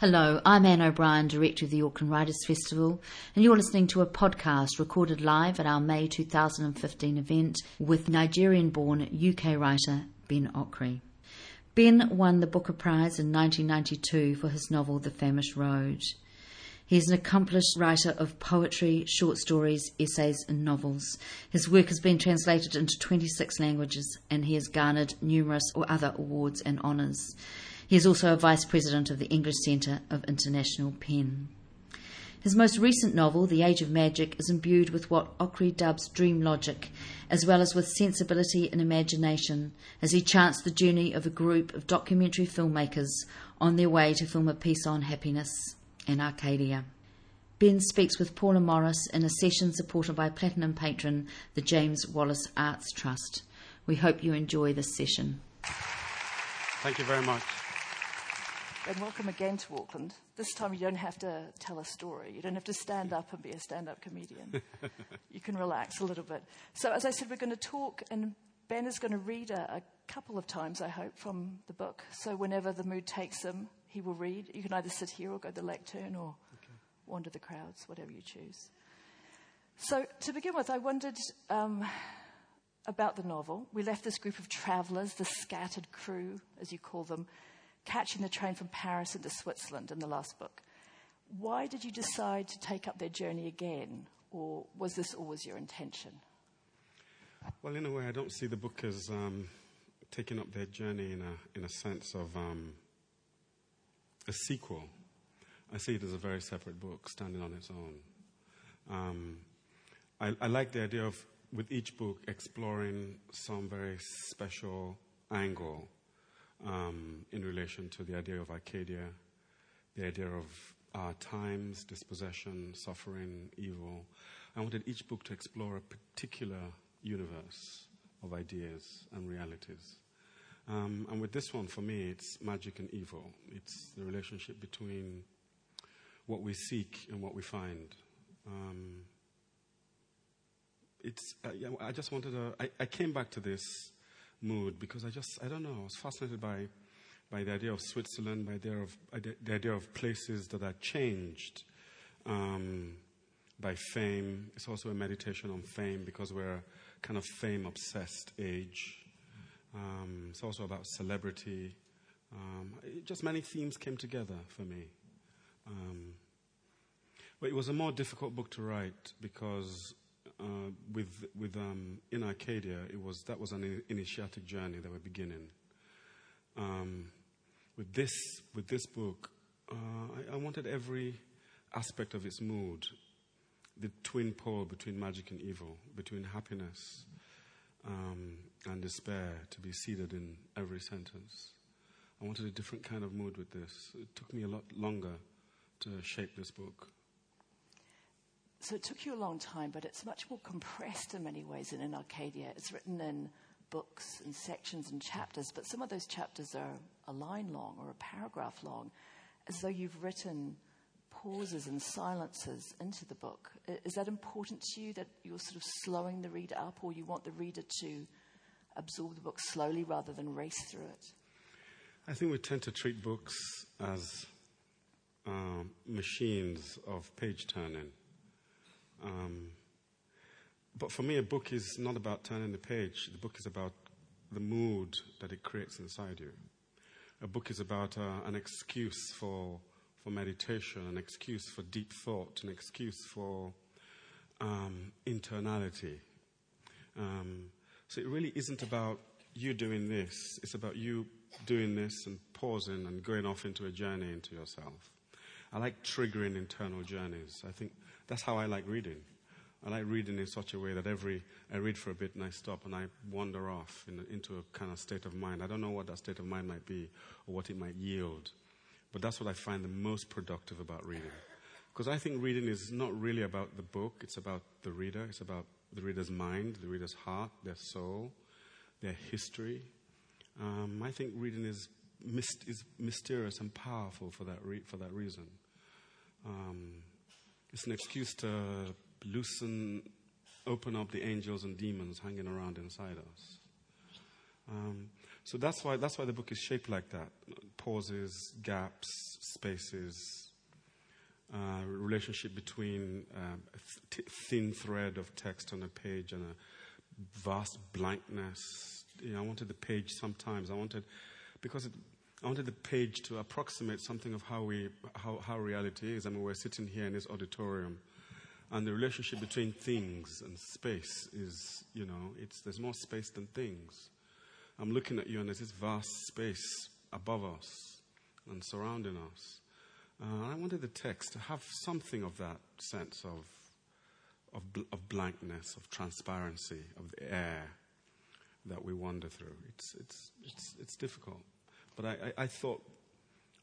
Hello, I'm Anne O'Brien, Director of the Auckland Writers Festival, and you're listening to a podcast recorded live at our May 2015 event with Nigerian born UK writer Ben Okri. Ben won the Booker Prize in 1992 for his novel The Famished Road. He is an accomplished writer of poetry, short stories, essays, and novels. His work has been translated into 26 languages and he has garnered numerous other awards and honours. He is also a vice president of the English Centre of International Pen. His most recent novel, The Age of Magic, is imbued with what Okri dubs dream logic, as well as with sensibility and imagination, as he charts the journey of a group of documentary filmmakers on their way to film a piece on happiness in Arcadia. Ben speaks with Paula Morris in a session supported by Platinum patron, the James Wallace Arts Trust. We hope you enjoy this session. Thank you very much and welcome again to Auckland. This time you don't have to tell a story. You don't have to stand up and be a stand up comedian. you can relax a little bit. So, as I said, we're going to talk, and Ben is going to read a, a couple of times, I hope, from the book. So, whenever the mood takes him, he will read. You can either sit here or go to the lectern or okay. wander the crowds, whatever you choose. So, to begin with, I wondered. Um, about the novel. We left this group of travellers, the scattered crew, as you call them, catching the train from Paris into Switzerland in the last book. Why did you decide to take up their journey again, or was this always your intention? Well, in a way, I don't see the book as um, taking up their journey in a, in a sense of um, a sequel. I see it as a very separate book, standing on its own. Um, I, I like the idea of, with each book, exploring some very special angle um, in relation to the idea of Arcadia, the idea of our times, dispossession, suffering, evil. I wanted each book to explore a particular universe of ideas and realities. Um, and with this one, for me, it's magic and evil. It's the relationship between what we seek and what we find. Um, it's, uh, yeah, I just wanted to, I, I came back to this mood because I just, I don't know, I was fascinated by, by the idea of Switzerland, by the idea of, the idea of places that are changed um, by fame. It's also a meditation on fame because we're kind of fame obsessed age. Um, it's also about celebrity. Um, just many themes came together for me. Um, but it was a more difficult book to write because uh, with with um, in Arcadia, it was that was an initiatic journey that we're beginning. Um, with this with this book, uh, I, I, wanted every aspect of its mood, the twin pole between magic and evil, between happiness um, and despair, to be seated in every sentence. I wanted a different kind of mood with this. It took me a lot longer to shape this book. So it took you a long time, but it's much more compressed in many ways than in Arcadia. It's written in books and sections and chapters, but some of those chapters are a line long or a paragraph long, as though you've written pauses and silences into the book. Is that important to you that you're sort of slowing the reader up, or you want the reader to absorb the book slowly rather than race through it? I think we tend to treat books as uh, machines of page turning. Um, but for me, a book is not about turning the page. The book is about the mood that it creates inside you. A book is about uh, an excuse for, for meditation, an excuse for deep thought, an excuse for um, internality. Um, so it really isn't about you doing this, it's about you doing this and pausing and going off into a journey into yourself. I like triggering internal journeys. I think that's how I like reading. I like reading in such a way that every I read for a bit and I stop and I wander off in, into a kind of state of mind. I don't know what that state of mind might be or what it might yield, but that's what I find the most productive about reading. Because I think reading is not really about the book; it's about the reader. It's about the reader's mind, the reader's heart, their soul, their history. Um, I think reading is, myst- is mysterious and powerful for that, re- for that reason. Um, it's an excuse to loosen, open up the angels and demons hanging around inside us. Um, So that's why, that's why the book is shaped like that pauses, gaps, spaces, uh, relationship between um, a th- thin thread of text on a page and a vast blankness. You know, I wanted the page sometimes, I wanted, because it, I wanted the page to approximate something of how, we, how, how reality is. I mean, we're sitting here in this auditorium, and the relationship between things and space is, you know, it's, there's more space than things. I'm looking at you, and there's this vast space above us and surrounding us. Uh, I wanted the text to have something of that sense of, of, bl- of blankness, of transparency, of the air that we wander through. It's, it's, it's, it's difficult. But I, I, I, thought,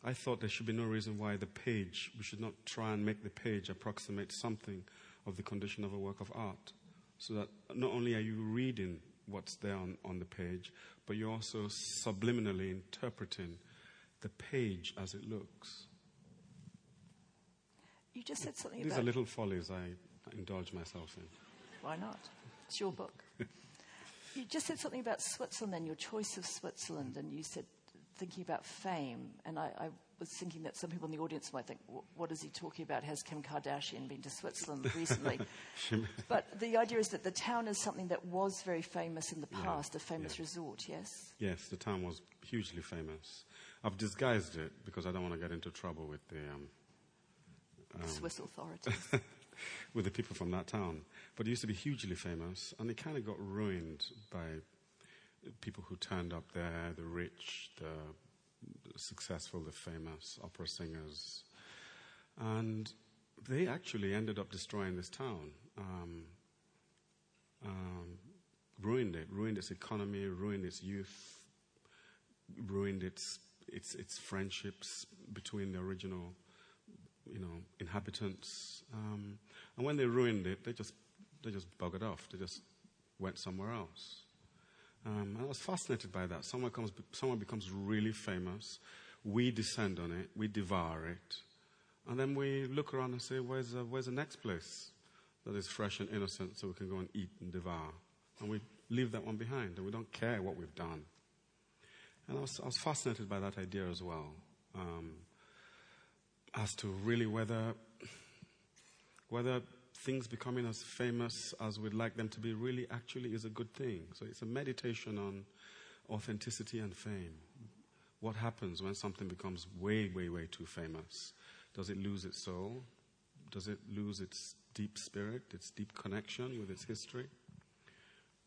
I thought there should be no reason why the page, we should not try and make the page approximate something of the condition of a work of art. So that not only are you reading what's there on, on the page, but you're also subliminally interpreting the page as it looks. You just said something These about. are little follies I indulge myself in. Why not? It's your book. you just said something about Switzerland and your choice of Switzerland, and you said thinking about fame. And I, I was thinking that some people in the audience might think, what is he talking about? Has Kim Kardashian been to Switzerland recently? but the idea is that the town is something that was very famous in the past, yeah, a famous yeah. resort, yes? Yes, the town was hugely famous. I've disguised it because I don't want to get into trouble with the um, um, Swiss authorities. with the people from that town. But it used to be hugely famous, and it kind of got ruined by people who turned up there the rich, the successful, the famous opera singers. And they actually ended up destroying this town. Um, um, ruined it, ruined its economy, ruined its youth, ruined its, its, its friendships between the original you know, inhabitants. Um, and when they ruined it, they just, they just buggered off. They just went somewhere else. Um, I was fascinated by that. Someone, comes, someone becomes really famous. We descend on it. We devour it. And then we look around and say, where's the, where's the next place that is fresh and innocent so we can go and eat and devour? And we leave that one behind and we don't care what we've done. And I was, I was fascinated by that idea as well. Um, as to really whether, whether things becoming as famous as we'd like them to be really actually is a good thing. So it's a meditation on authenticity and fame. What happens when something becomes way, way, way too famous? Does it lose its soul? Does it lose its deep spirit, its deep connection with its history?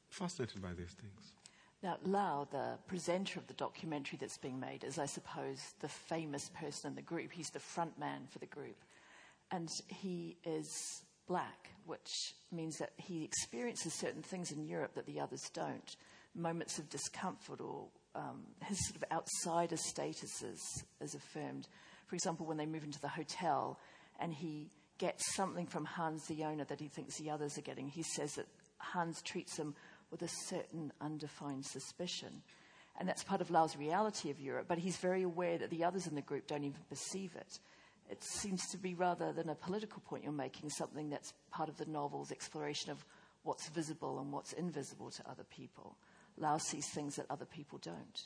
Fascinated by these things. Now, Lao, the presenter of the documentary that's being made, is, I suppose, the famous person in the group. He's the front man for the group. And he is black, which means that he experiences certain things in Europe that the others don't. Moments of discomfort or um, his sort of outsider status is, is affirmed. For example, when they move into the hotel and he gets something from Hans, the owner, that he thinks the others are getting, he says that Hans treats him with a certain undefined suspicion. And that's part of Lao's reality of Europe, but he's very aware that the others in the group don't even perceive it. It seems to be rather than a political point you're making, something that's part of the novel's exploration of what's visible and what's invisible to other people. Lao sees things that other people don't.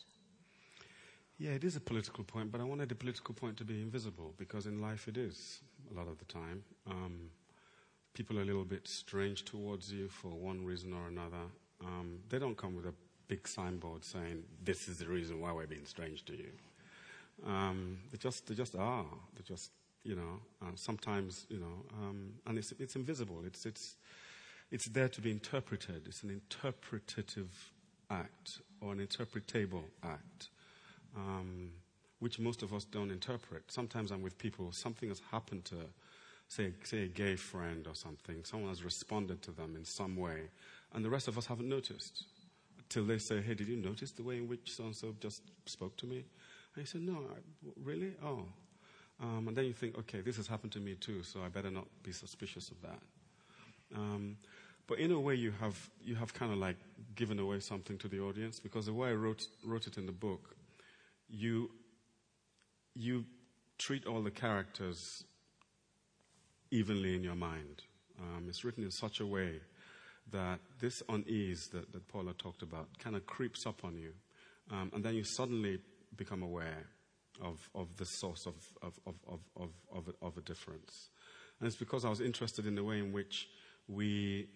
Yeah, it is a political point, but I wanted the political point to be invisible because in life it is a lot of the time. Um, people are a little bit strange towards you for one reason or another, um, they don't come with a big signboard saying, this is the reason why we're being strange to you. Um, they just, they just are. They just, you know, uh, sometimes, you know, um, and it's, it's invisible. It's, it's, it's there to be interpreted. It's an interpretative act or an interpretable act, um, which most of us don't interpret. Sometimes I'm with people, something has happened to, say, say a gay friend or something. Someone has responded to them in some way and the rest of us haven't noticed. Till they say, hey, did you notice the way in which so and so just spoke to me? And you say, no, I, really? Oh. Um, and then you think, okay, this has happened to me too, so I better not be suspicious of that. Um, but in a way, you have, you have kind of like given away something to the audience because the way I wrote, wrote it in the book, you, you treat all the characters evenly in your mind. Um, it's written in such a way that this unease that, that Paula talked about kind of creeps up on you. Um, and then you suddenly become aware of, of the source of, of, of, of, of, of, a, difference. And it's because I was interested in the way in which we,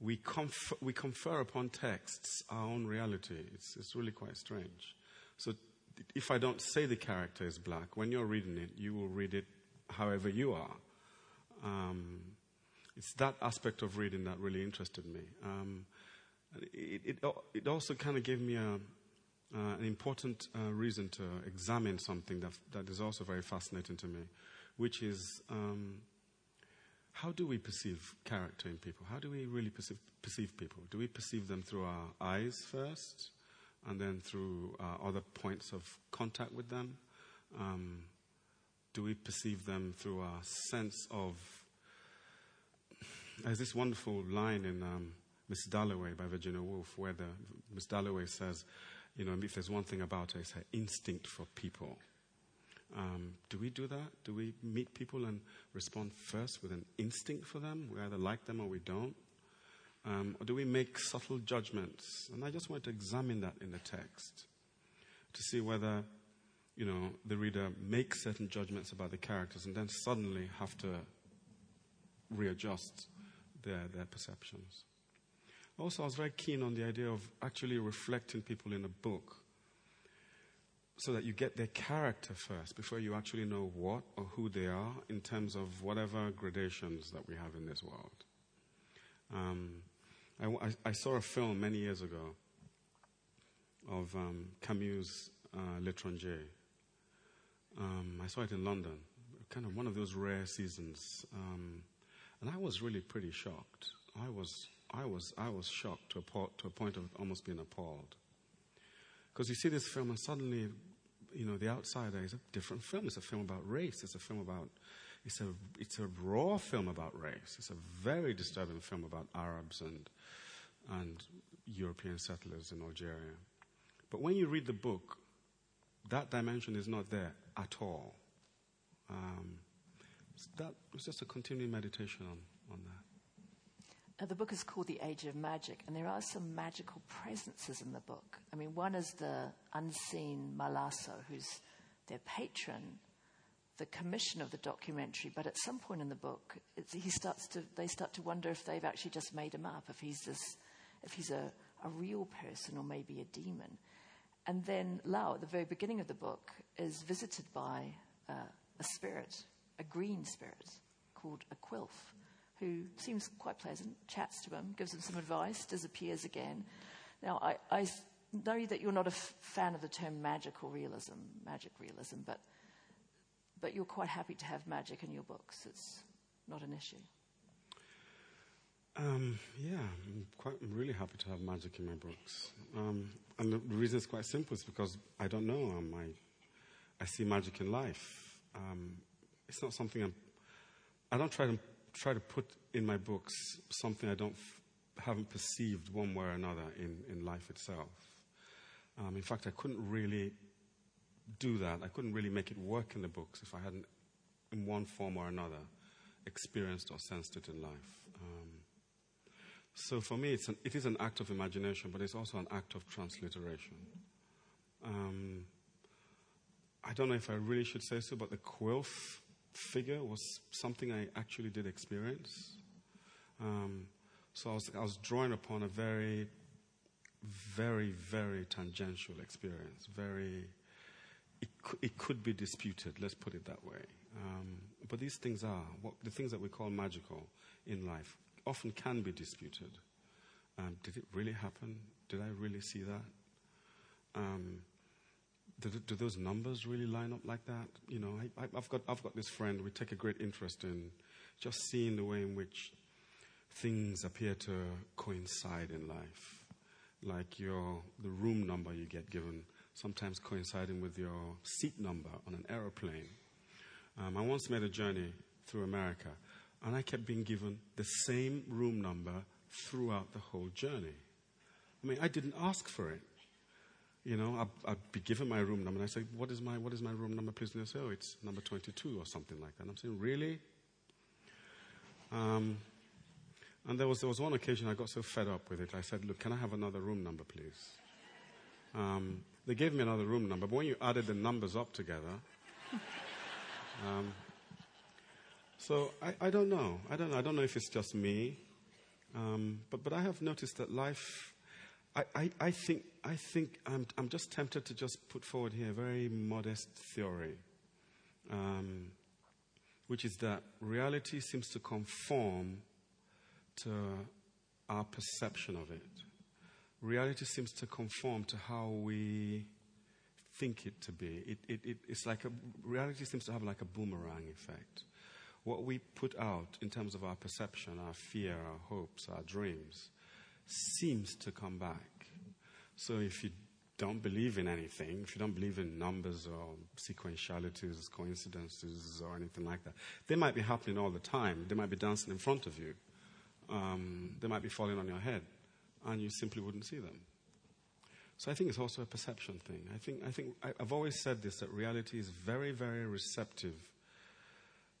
we, confer, we confer upon texts our own reality. It's, it's really quite strange. So if I don't say the character is black, when you're reading it, you will read it however you are. Um, it's that aspect of reading that really interested me. Um, it, it, it, also kind of gave me a, uh, an important uh, reason to examine something that, that is also very fascinating to me, which is um, how do we perceive character in people? How do we really perceive, perceive people? Do we perceive them through our eyes first, and then through uh, other points of contact with them? Um, do we perceive them through our sense of. There's this wonderful line in um, Miss Dalloway by Virginia Woolf where the, Miss Dalloway says, you know, if there's one thing about her, it's her instinct for people. Um, do we do that? Do we meet people and respond first with an instinct for them? We either like them or we don't. Um, or do we make subtle judgments? And I just want to examine that in the text to see whether, you know, the reader makes certain judgments about the characters and then suddenly have to readjust their, their perceptions. Also, I was very keen on the idea of actually reflecting people in a book so that you get their character first before you actually know what or who they are in terms of whatever gradations that we have in this world. Um, I, I, saw a film many years ago of um, Camus' uh, L'Étranger. Um, I saw it in London, kind of one of those rare seasons. Um, and I was really pretty shocked. I was, I was, I was shocked to a, po- to a point of almost being appalled. Because you see this film, and suddenly you know, The Outsider is a different film. It's a film about race. It's a film about, it's a, it's a raw film about race. It's a very disturbing film about Arabs and, and European settlers in Algeria. But when you read the book, that dimension is not there at all. Um, that was just a continuing meditation on, on that. Uh, the book is called The Age of Magic, and there are some magical presences in the book. I mean, one is the unseen Malaso, who's their patron, the commission of the documentary. But at some point in the book, he starts to, they start to wonder if they've actually just made him up, if he's, this, if he's a, a real person or maybe a demon. And then Lao, at the very beginning of the book, is visited by uh, a spirit, a green spirit called a Quilf who seems quite pleasant, chats to him, gives him some advice, disappears again. Now, I, I know that you're not a f- fan of the term magical realism, magic realism, but, but you're quite happy to have magic in your books. It's not an issue. Um, yeah, I'm, quite, I'm really happy to have magic in my books. Um, and the reason is quite simple. It's because I don't know. Um, I, I see magic in life. Um, it's not something I'm, I don't try to try to put in my books something I don't haven't perceived one way or another in, in life itself. Um, in fact, I couldn't really do that. I couldn't really make it work in the books if I hadn't, in one form or another, experienced or sensed it in life. Um, so for me, it's an, it is an act of imagination, but it's also an act of transliteration. Um, I don't know if I really should say so, but the Quilf figure was something I actually did experience. Um, so I was, I was drawing upon a very, very, very tangential experience. Very, it, it could be disputed, let's put it that way. Um, but these things are, what, the things that we call magical in life, often can be disputed. Um, did it really happen? Did I really see that? Um, do, do, those numbers really line up like that? You know, I, have got, I've got this friend, we take a great interest in just seeing the way in which things appear to coincide in life. Like your, the room number you get given, sometimes coinciding with your seat number on an aeroplane. Um, I once made a journey through America, and I kept being given the same room number throughout the whole journey. I mean, I didn't ask for it. You know, I'd, I'd, be given my room number, and I say, "What is my what is my room number, please?" And they say, "Oh, it's number 22 or something like that." And I'm saying, "Really?" Um, And there was, there was one occasion I got so fed up with it, I said, Look, can I have another room number, please? Um, they gave me another room number, but when you added the numbers up together, um, so I, I, don't know. I don't know. I don't know if it's just me, um, but but I have noticed that life. I, I, I think I think I'm I'm just tempted to just put forward here a very modest theory, um, which is that reality seems to conform to our perception of it. Reality seems to conform to how we think it to be. It, it, it, it's like a, reality seems to have like a boomerang effect. What we put out in terms of our perception, our fear, our hopes, our dreams, seems to come back. So if you don't believe in anything, if you don't believe in numbers or sequentialities, coincidences, or anything like that, they might be happening all the time. They might be dancing in front of you. Um, they might be falling on your head, and you simply wouldn't see them. So I think it's also a perception thing. I think, I think I, have always said this that reality is very, very receptive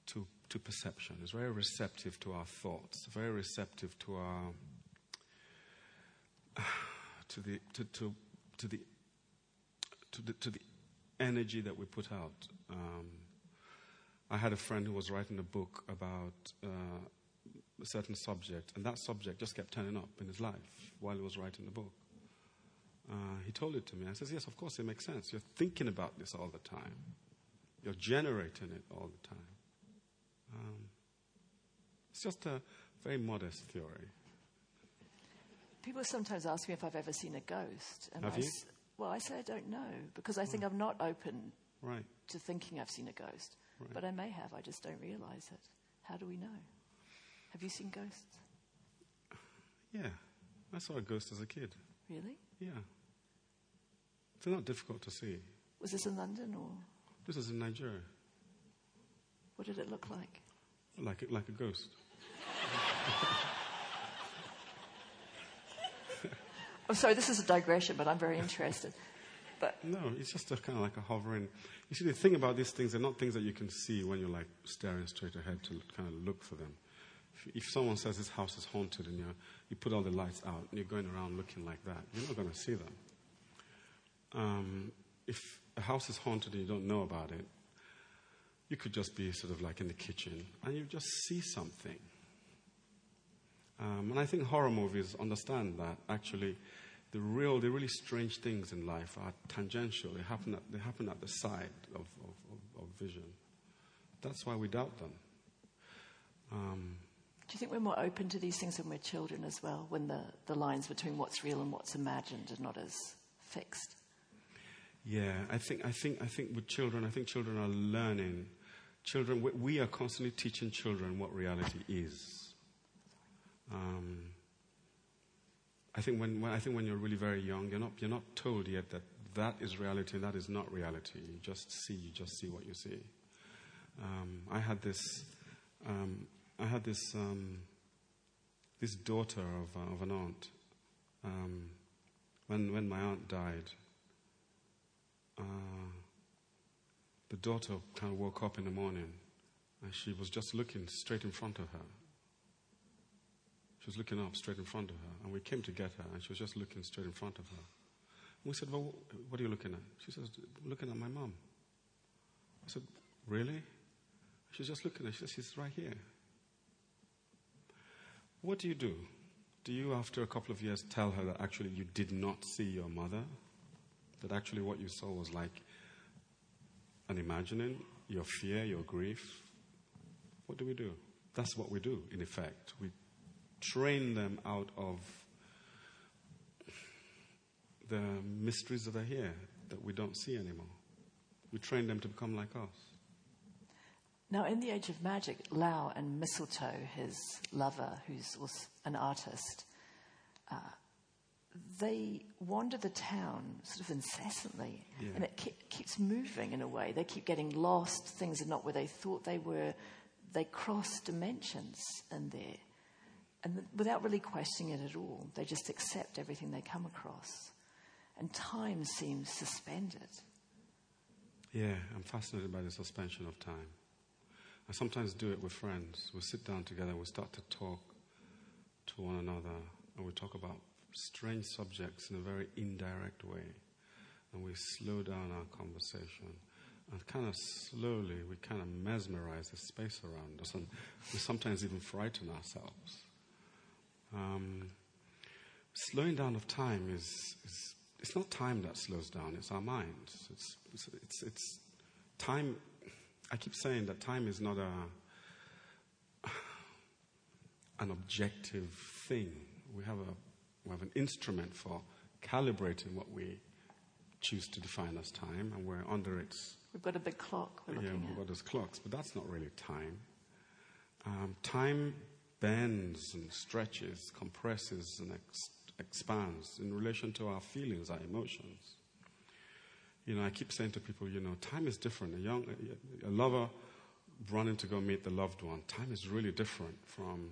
to, to perception. It's very receptive to our thoughts, very receptive to our to the to, to, to the to the to the energy that we put out. Um, I had a friend who was writing a book about uh, a certain subject, and that subject just kept turning up in his life while he was writing the book. Uh, he told it to me. I says, Yes, of course, it makes sense. You're thinking about this all the time, you're generating it all the time. Um, it's just a very modest theory. People sometimes ask me if I've ever seen a ghost. And Have I you? S- well, I say I don't know because I think I'm not open right. to thinking I've seen a ghost. Right. But I may have, I just don't realize it. How do we know? Have you seen ghosts? Yeah. I saw a ghost as a kid. Really? Yeah. They're not difficult to see. Was this in London or? This is in Nigeria. What did it look like? Like like a ghost. I'm sorry, this is a digression, but I'm very interested. But no, it's just a kind of like a hovering. You see, the thing about these things, they're not things that you can see when you're like staring straight ahead to kind of look for them. If, if someone says this house is haunted and you you put all the lights out and you're going around looking like that, you're not going to see them. Um, if a house is haunted and you don't know about it, you could just be sort of like in the kitchen and you just see something. Um, and I think horror movies understand that actually the real, the really strange things in life are tangential. They happen at, they happen at the side of, of, of, of vision. That's why we doubt them. Um, do you think we're more open to these things when we're children as well, when the, the lines between what's real and what's imagined are not as fixed? Yeah, I think, I think, I think with children, I think children are learning. Children, we are constantly teaching children what reality is. Um, I think when, when, I think when you're really very young, you're not, you're not told yet that that is reality and that is not reality. You just see, you just see what you see. Um, I had this, um, I had this, um, this daughter of, uh, of an aunt. Um, when, when my aunt died, uh, the daughter kind of woke up in the morning and she was just looking straight in front of her. She was looking up straight in front of her. And we came to get her and she was just looking straight in front of her. And we said, Well, what are you looking at? She says, Looking at my mom. I said, Really? She's just looking at her. She says, She's right here. What do you do? Do you, after a couple of years, tell her that actually you did not see your mother? That actually what you saw was like an imagining, your fear, your grief? What do we do? That's what we do, in effect. We train them out of the mysteries that are here that we don't see anymore. We train them to become like us. Now, in the age of magic, Lao and Mistletoe, his lover, who's an artist, uh, they wander the town sort of incessantly, yeah. and it ke- keeps moving in a way. They keep getting lost. Things are not where they thought they were. They cross dimensions in there, and without really questioning it at all, they just accept everything they come across, and time seems suspended. Yeah, I'm fascinated by the suspension of time. I sometimes do it with friends. We sit down together, we start to talk to one another and we talk about strange subjects in a very indirect way. And we slow down our conversation. And kind of slowly, we kind of mesmerize the space around us. And we sometimes even frighten ourselves. Um, slowing down of time is, is, it's not time that slows down, it's our minds. It's, it's, it's, it's time. I keep saying that time is not a, an objective thing. We have, a, we have an instrument for calibrating what we choose to define as time, and we're under its. We've got a big clock we're yeah, we've at. got those clocks, but that's not really time. Um, time bends and stretches, compresses and ex- expands in relation to our feelings, our emotions. You know, I keep saying to people, you know, time is different. A young, a, lover running to go meet the loved one, time is really different from,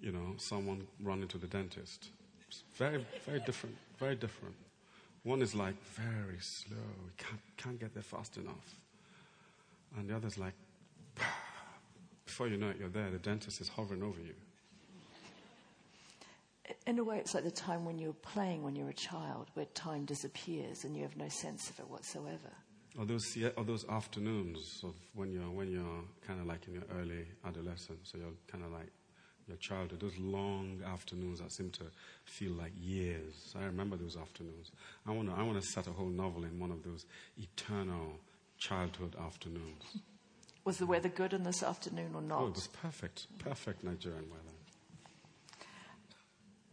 you know, someone running to the dentist. It's very, very different, very different. One is like very slow, can't, can't get there fast enough. And the other's like, before you know it, you're there. The dentist is hovering over you. In a way, it's like the time when you're playing when you're a child, where time disappears and you have no sense of it whatsoever. Or those, or those afternoons of when you're, when you're kind of like in your early adolescence, so you're kind of like your childhood, those long afternoons that seem to feel like years. I remember those afternoons. I want to I wanna set a whole novel in one of those eternal childhood afternoons. Was the weather good in this afternoon or not? Oh, it was perfect, perfect Nigerian weather.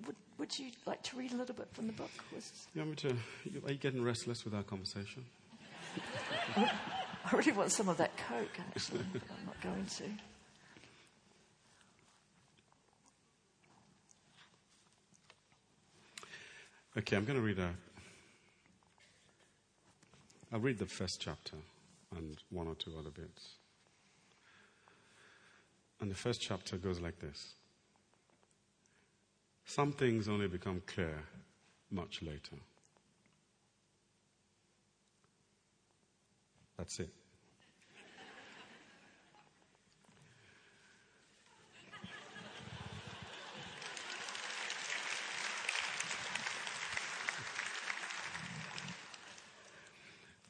Would, would you like to read a little bit from the book? Was, You want me to? Are you getting restless with our conversation? I really want some of that Coke, actually, but I'm not going to. Okay, I'm going to read a. I'll read the first chapter and one or two other bits. And the first chapter goes like this Some things only become clear much later. That's it.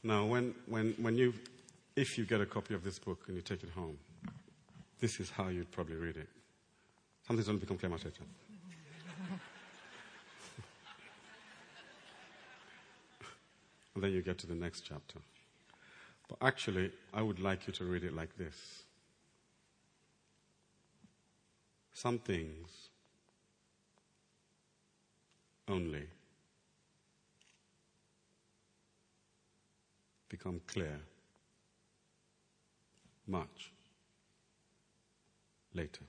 Now, when, when, when you, if you get a copy of this book and you take it home, this is how you'd probably read it. Something's only become clear much and then you get to the next chapter. But actually, I would like you to read it like this. Some things only become clear much later.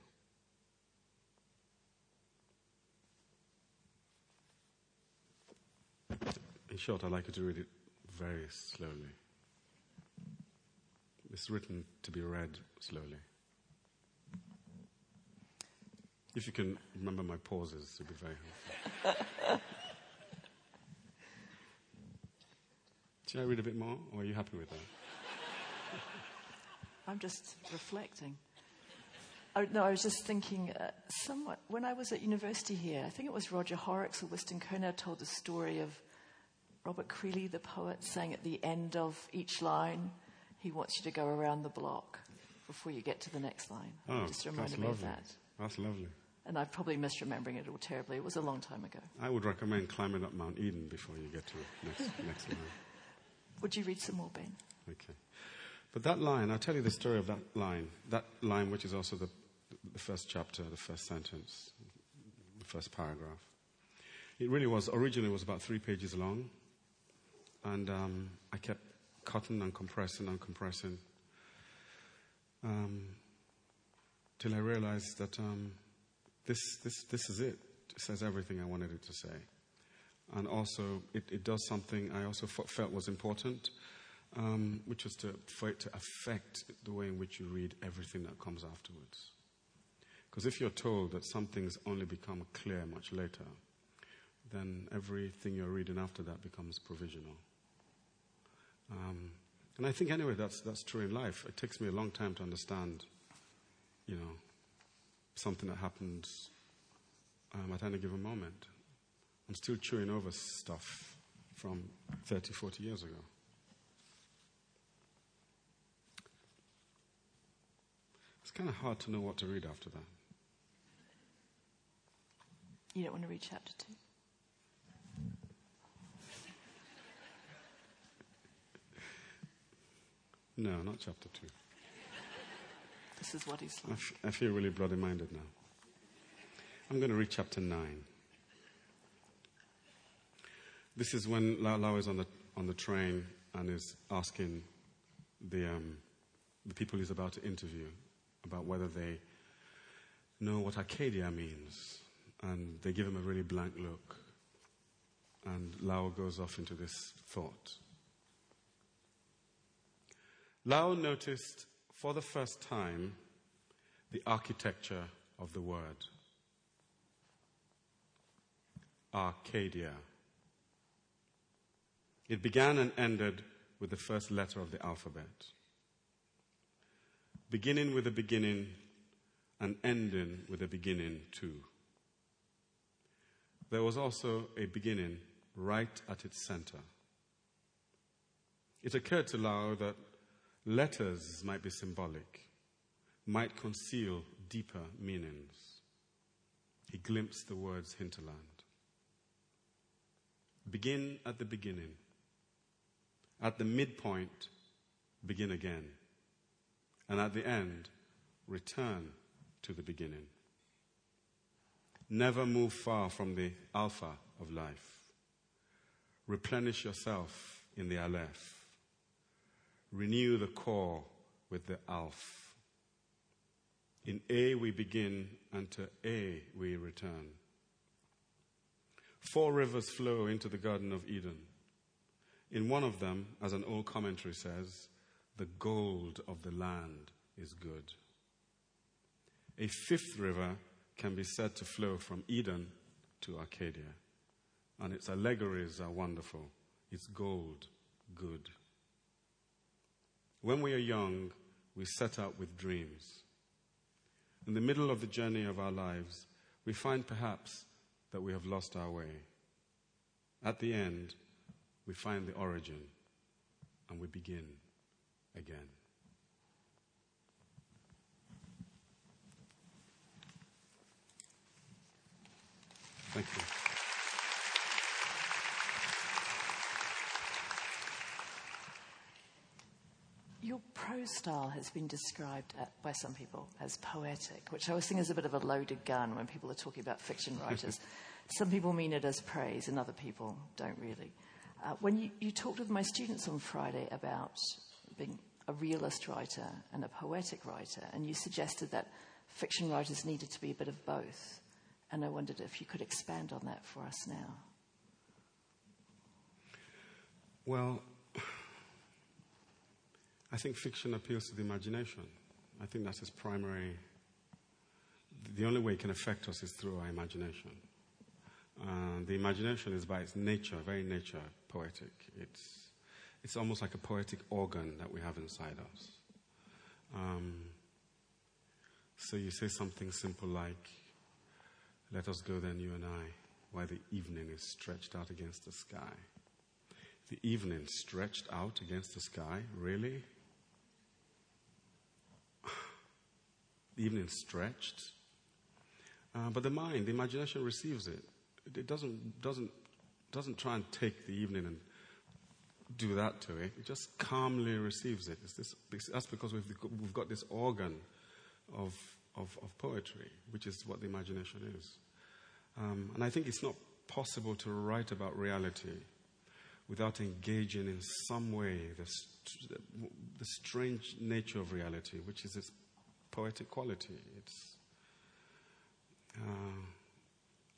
In short, I'd like you to read it very slowly. It's written to be read slowly. If you can remember my pauses, it'd be very helpful. Should I read a bit more, or are you happy with that? I'm just reflecting. Oh, no, I was just thinking, uh, somewhat, when I was at university here, I think it was Roger Horrocks or Wystan Curnow told the story of Robert Creeley, the poet, saying at the end of each line, he wants you to go around the block before you get to the next line. Oh, just that's reminded me lovely. of that. That's lovely. And I'm probably misremembering it all terribly. It was a long time ago. I would recommend climbing up Mount Eden before you get to the next, next line. Would you read some more, Ben? Okay. But that line, I'll tell you the story of that line. That line, which is also the, the first chapter, the first sentence, the first paragraph. It really was, originally was about three pages long. And um, I kept cutting and compressing and compressing um, till I realized that um, this, this, this is it. It says everything I wanted it to say. And also, it, it does something I also f- felt was important, um, which was to, for it to affect the way in which you read everything that comes afterwards. Because if you're told that some things only become clear much later, then everything you're reading after that becomes provisional. Um, and I think, anyway, that's, that's true in life. It takes me a long time to understand, you know, something that happened um, at any given moment. I'm still chewing over stuff from 30, 40 years ago. It's kind of hard to know what to read after that. You don't want to read chapter two? No, not chapter 2. This is what he's I, like. f- I feel really bloody minded now. I'm going to read chapter 9. This is when Lao Lao is on the, on the train and is asking the, um, the people he's about to interview about whether they know what Arcadia means. And they give him a really blank look. And Lao goes off into this thought. Lao noticed for the first time the architecture of the word. Arcadia. It began and ended with the first letter of the alphabet. Beginning with a beginning and ending with a beginning too. There was also a beginning right at its center. It occurred to Lao that letters might be symbolic, might conceal deeper meanings. He glimpsed the words hinterland. Begin at the beginning. At the midpoint, begin again. And at the end, return to the beginning. Never move far from the alpha of life. Replenish yourself in the aleph. Renew the core with the alif. In A we begin, and to A we return. Four rivers flow into the Garden of Eden. In one of them, as an old commentary says, the gold of the land is good. A fifth river can be said to flow from Eden to Arcadia, and its allegories are wonderful. It's gold, good. When we are young, we set out with dreams. In the middle of the journey of our lives, we find perhaps that we have lost our way. At the end, we find the origin and we begin again. Thank you. Your prose style has been described at, by some people as poetic, which I always think is a bit of a loaded gun when people are talking about fiction writers. some people mean it as praise, and other people don't really. Uh, when you, you talked with my students on Friday about being a realist writer and a poetic writer, and you suggested that fiction writers needed to be a bit of both. And I wondered if you could expand on that for us now. Well, I think fiction appeals to the imagination. I think that's its primary. The only way it can affect us is through our imagination. Uh, the imagination is by its nature, very nature, poetic. It's, it's almost like a poetic organ that we have inside us. Um, so you say something simple like, Let us go then, you and I, while the evening is stretched out against the sky. The evening stretched out against the sky? Really? The evening stretched? Uh, but the mind, the imagination receives it. It doesn't, doesn't, doesn't try and take the evening and do that to it. It just calmly receives it. It's This, that's because we've, we've got this organ of, of, of poetry, which is what the imagination is. Um, and I think it's not possible to write about reality without engaging in some way the, the strange nature of reality, which is its poetic quality. It's, uh,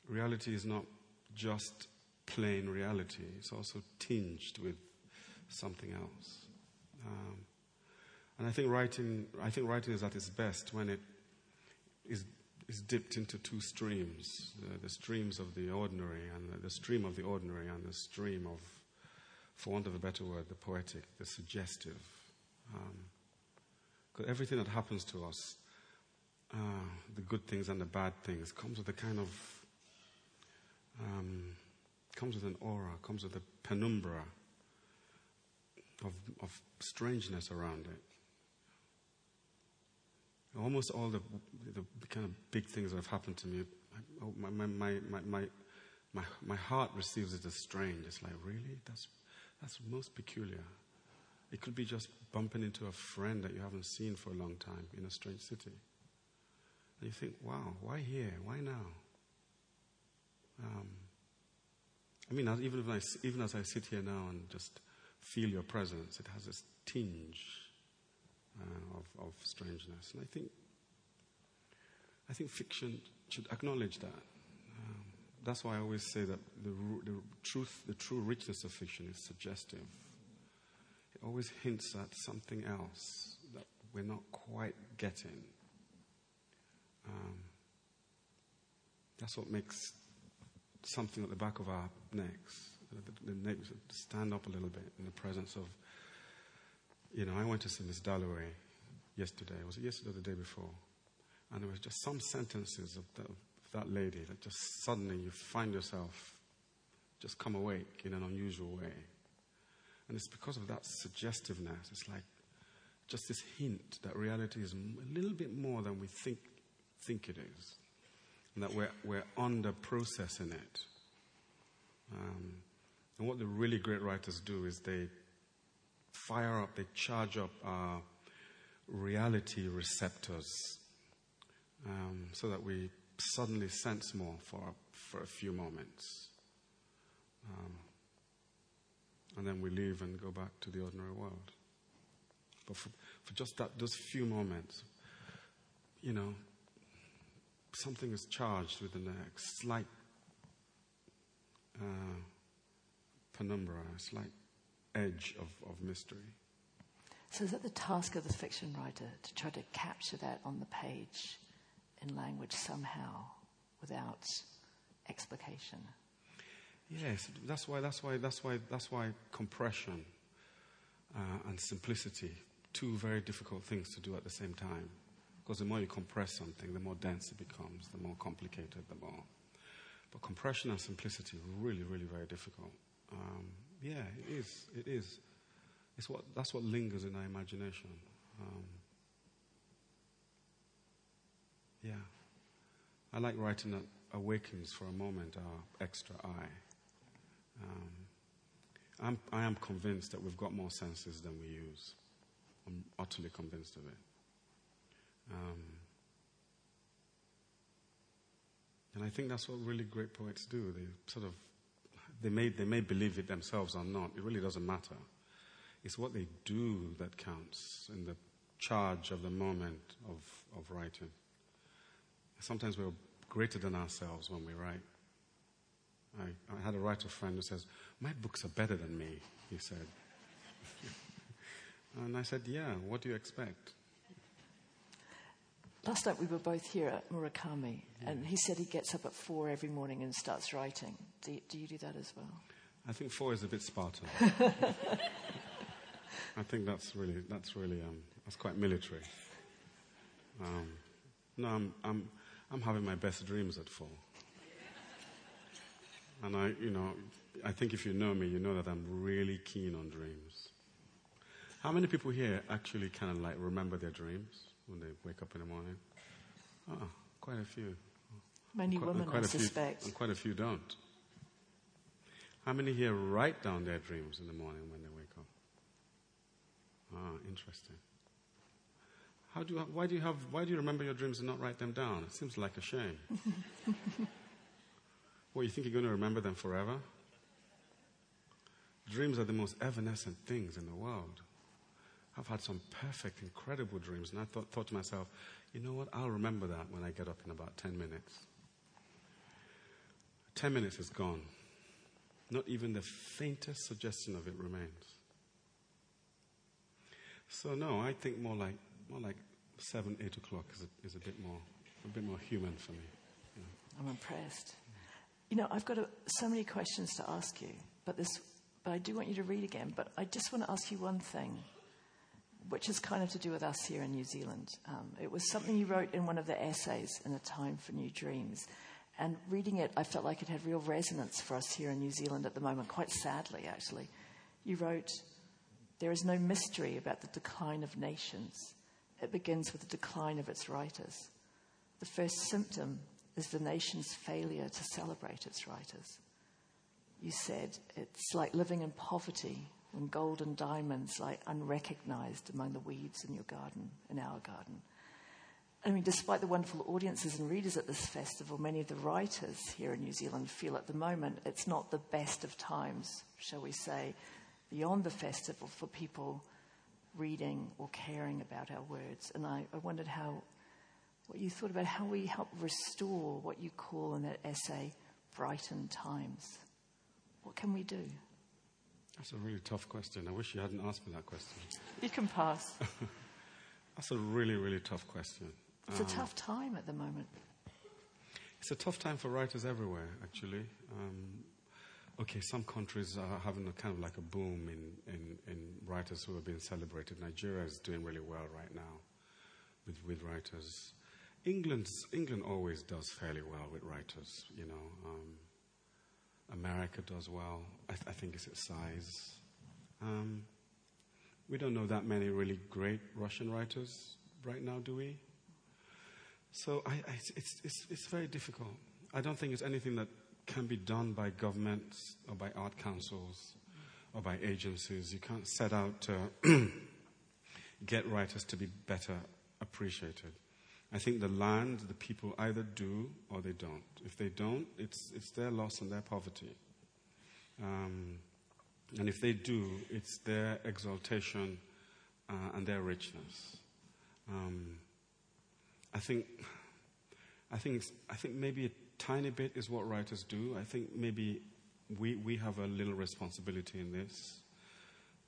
reality is not just plain reality, it's also tinged with something else. Um, and I think writing, I think writing is at its best when it is, is dipped into two streams the, the streams of the ordinary, and the, the stream of the ordinary, and the stream of, for want of a better word, the poetic, the suggestive. Because um, everything that happens to us, uh, the good things and the bad things, comes with a kind of um, comes with an aura, comes with a penumbra of, of strangeness around it. Almost all the, the kind of big things that have happened to me, my, my, my, my, my, my, heart receives it as strange. It's like, really? That's, that's most peculiar. It could be just bumping into a friend that you haven't seen for a long time in a strange city. And you think, wow, why here? Why now? Um, I mean, even, if I, even as I sit here now and just feel your presence, it has this tinge of, of strangeness. And I think, I think fiction should acknowledge that. Um, that's why I always say that the, the truth, the true richness of fiction is suggestive. It always hints at something else that we're not quite getting. Um, that's what makes something at the back of our necks, the, necks stand up a little bit in the presence of, you know, I went to see Miss Dalloway yesterday. Was it yesterday or the day before? And there was just some sentences of, the, of that lady that just suddenly you find yourself just come awake in an unusual way. And it's because of that suggestiveness. It's like just this hint that reality is a little bit more than we think, think it is and that we're, we're under processing it. Um, and what the really great writers do is they fire up, they charge up our reality receptors um, so that we suddenly sense more for, for a few moments. Um, and then we leave and go back to the ordinary world. But for, for just that, those few moments, you know, something is charged with a slight uh, penumbra, a slight edge of, of mystery. So, is it the task of the fiction writer to try to capture that on the page in language somehow without explication? Yes, that's why, that's why, that's why, that's why compression uh, and simplicity, two very difficult things to do at the same time. Because the more you compress something, the more dense it becomes, the more complicated, the more. But compression and simplicity really, really very difficult. Um, yeah, it is. It is. It's what, that's what lingers in our imagination. Um, yeah. I like writing that awakens for a moment our extra eye. Um, I'm, I am convinced that we've got more senses than we use. I'm utterly convinced of it. Um, and I think that's what really great poets do. They sort of, they may, they may believe it themselves or not. It really doesn't matter. It's what they do that counts in the charge of the moment of, of writing. Sometimes we're greater than ourselves when we write. I, I had a writer friend who says, My books are better than me, he said. and I said, Yeah, what do you expect? Last night we were both here at Murakami, and he said he gets up at four every morning and starts writing. Do you, do, you do that as well? I think four is a bit Spartan. I think that's really that's really um, that's quite military. Um, no, I'm, I'm I'm having my best dreams at four, and I you know I think if you know me, you know that I'm really keen on dreams. How many people here actually kind of like remember their dreams? when they wake up in the morning? Oh, quite a few. Many quite, women, quite I suspect. Few, quite a few don't. How many here write down their dreams in the morning when they wake up? Ah, interesting. How do you, why, do you have, why do you remember your dreams and not write them down? It seems like a shame. well, you think you're going to remember them forever? Dreams are the most evanescent things in the world. I've had some perfect, incredible dreams. And I thought, thought to myself, you know what? I'll remember that when I get up in about 10 minutes. 10 minutes is gone. Not even the faintest suggestion of it remains. So no, I think more like more like seven, eight o'clock is a, is a bit more a bit more human for me. I'm impressed. You know, I've got a, so many questions to ask you, but this, but I do want you to read again. But I just want to ask you one thing which is kind of to do with us here in New Zealand. Um, it was something you wrote in one of the essays in A Time for New Dreams. And reading it, I felt like it had real resonance for us here in New Zealand at the moment, quite sadly, actually. You wrote, There is no mystery about the decline of nations. It begins with the decline of its writers. The first symptom is the nation's failure to celebrate its writers. You said it's like living in poverty when gold and diamonds lie unrecognized among the weeds in your garden, in our garden. I mean, despite the wonderful audiences and readers at this festival, many of the writers here in New Zealand feel at the moment it's not the best of times, shall we say, beyond the festival for people reading or caring about our words. And I, I wondered how, what you thought about how we help restore what you call in that essay brightened times. What can we do? That's a really tough question. I wish you hadn't asked me that question. You can pass. That's a really, really tough question. It's a tough time at the moment. It's a tough time for writers everywhere, actually. Um, okay, some countries are having a kind of like a boom in, in, in, writers who are being celebrated. Nigeria is doing really well right now with, with writers. England's, England always does fairly well with writers, you know. Um, America does well. I, th- I, think it's its size. Um, we don't know that many really great Russian writers right now, do we? So I, I, it's, it's, it's very difficult. I don't think it's anything that can be done by governments or by art councils or by agencies. You can't set out to get writers to be better appreciated. I think the land, the people either do or they don't. If they don't, it's, it's their loss and their poverty. Um, and if they do, it's their exaltation uh, and their richness. Um, I think, I think, I think maybe a tiny bit is what writers do. I think maybe we, we have a little responsibility in this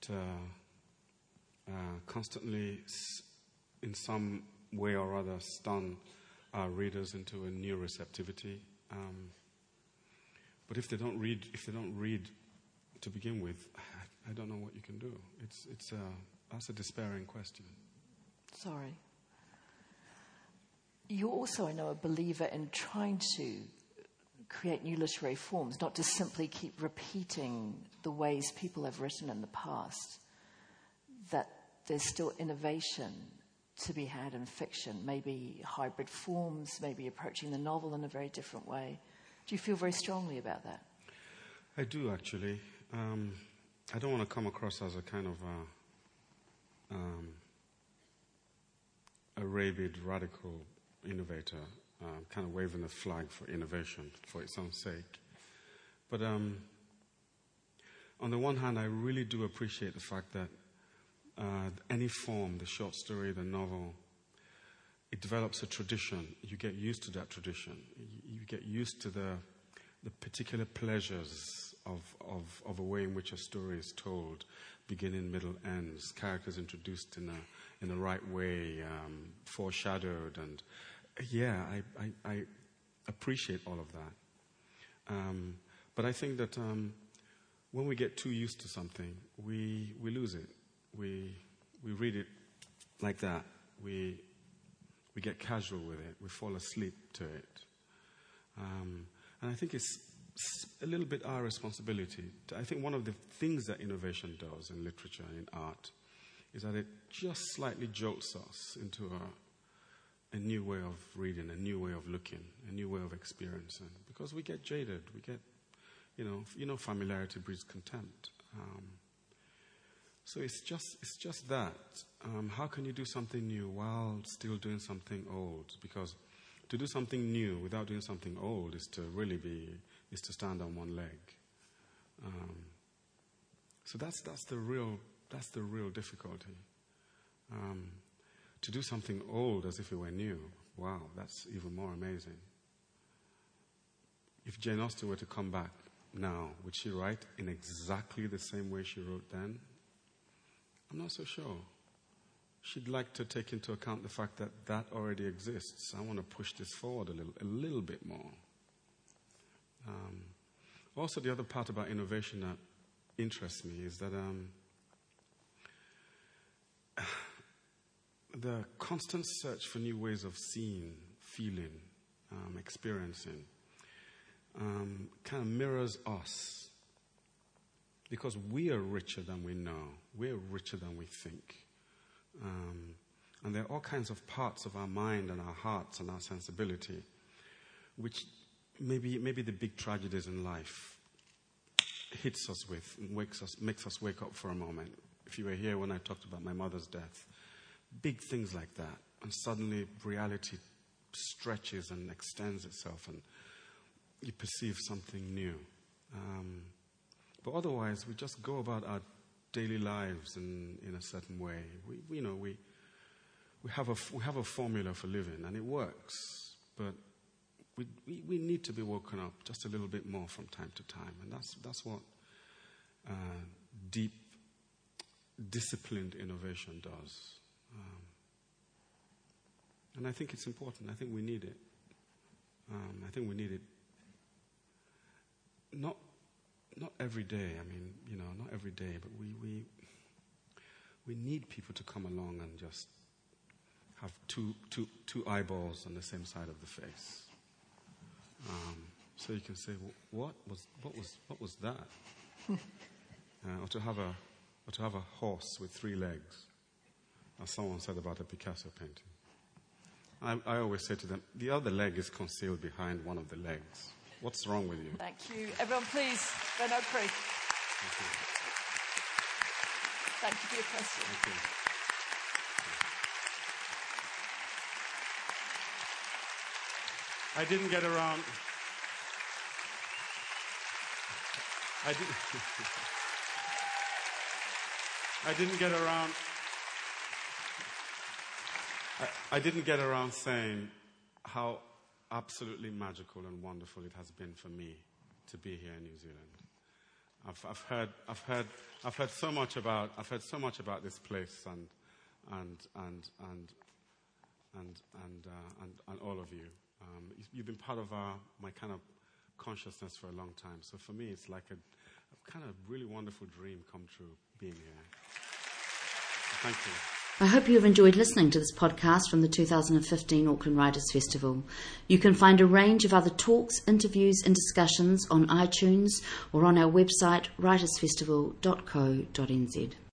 to uh, constantly, in some way or other, stun our readers into a new receptivity. Um, but if they don't read, if they don't read to begin with, I, I don't know what you can do. It's, it's a, that's a despairing question. Sorry you're also, I know, a believer in trying to create new literary forms, not to simply keep repeating the ways people have written in the past. That there's still innovation to be had in fiction, maybe hybrid forms, maybe approaching the novel in a very different way. Do you feel very strongly about that? I do, actually. Um, I don't want to come across as a kind of a, um, a rabid radical innovator, uh, kind of waving a flag for innovation for its own sake. But um, on the one hand, I really do appreciate the fact that uh, any form, the short story, the novel, it develops a tradition. You get used to that tradition. You, get used to the, the particular pleasures of, of, of a way in which a story is told, beginning, middle, ends, characters introduced in a, in the right way, um, foreshadowed, and yeah, I, I, I appreciate all of that. Um, but I think that um, when we get too used to something, we, we lose it. We, we read it like that. We, we get casual with it. We fall asleep to it. Um, and I think it's a little bit our responsibility. I think one of the things that innovation does in literature and in art is that it just slightly jolts us into a a new way of reading, a new way of looking, a new way of experiencing. Because we get jaded, we get, you know, you know, familiarity breeds contempt. Um, so it's just, it's just that. Um, how can you do something new while still doing something old? Because to do something new without doing something old is to really be, is to stand on one leg. Um, so that's, that's the real, that's the real difficulty. Um, to do something old as if it were new, wow, that's even more amazing. If Jane Austen were to come back now, would she write in exactly the same way she wrote then? I'm not so sure. She'd like to take into account the fact that that already exists. I want to push this forward a little, a little bit more. Um, also, the other part about innovation that interests me is that um, the constant search for new ways of seeing, feeling, um, experiencing um, kind of mirrors us. Because we are richer than we know, we're richer than we think. Um, and there are all kinds of parts of our mind and our hearts and our sensibility which maybe, maybe the big tragedies in life hits us with and wakes us, makes us wake up for a moment. If you were here when I talked about my mother's death, big things like that. And suddenly reality stretches and extends itself, and you perceive something new. Um, but otherwise, we just go about our daily lives in, in a certain way. We, you know, we, we, have a, we have a formula for living, and it works. But we, we, we, need to be woken up just a little bit more from time to time. And that's, that's what uh, deep, disciplined innovation does. Um, and I think it's important. I think we need it. Um, I think we need it. Not, not every day. I mean, you know, not every day, but we, we, we need people to come along and just have two, two, two eyeballs on the same side of the face. Um, so you can say, well, what was, what was, what was that? uh, or, to have a, or to have a horse with three legs, as someone said about a Picasso painting. I, I always say to them, the other leg is concealed behind one of the legs. What's wrong with you? Thank you. Everyone, please, Ben Okri. Thank you. Thank you for your question. Thank you. I didn't get around. I, did, I didn't get around. I, I didn't get around saying how absolutely magical and wonderful it has been for me to be here in New Zealand. I've, I've, heard, I've, heard, I've heard so much about, I've heard so much about this place and, and, and, and, and, and, uh, and, and all of you. Um, you've been part of our, my kind of consciousness for a long time. So for me, it's like a, a kind of really wonderful dream come true being here. Thank you. I hope you have enjoyed listening to this podcast from the 2015 Auckland Writers Festival. You can find a range of other talks, interviews, and discussions on iTunes or on our website writersfestival.co.nz.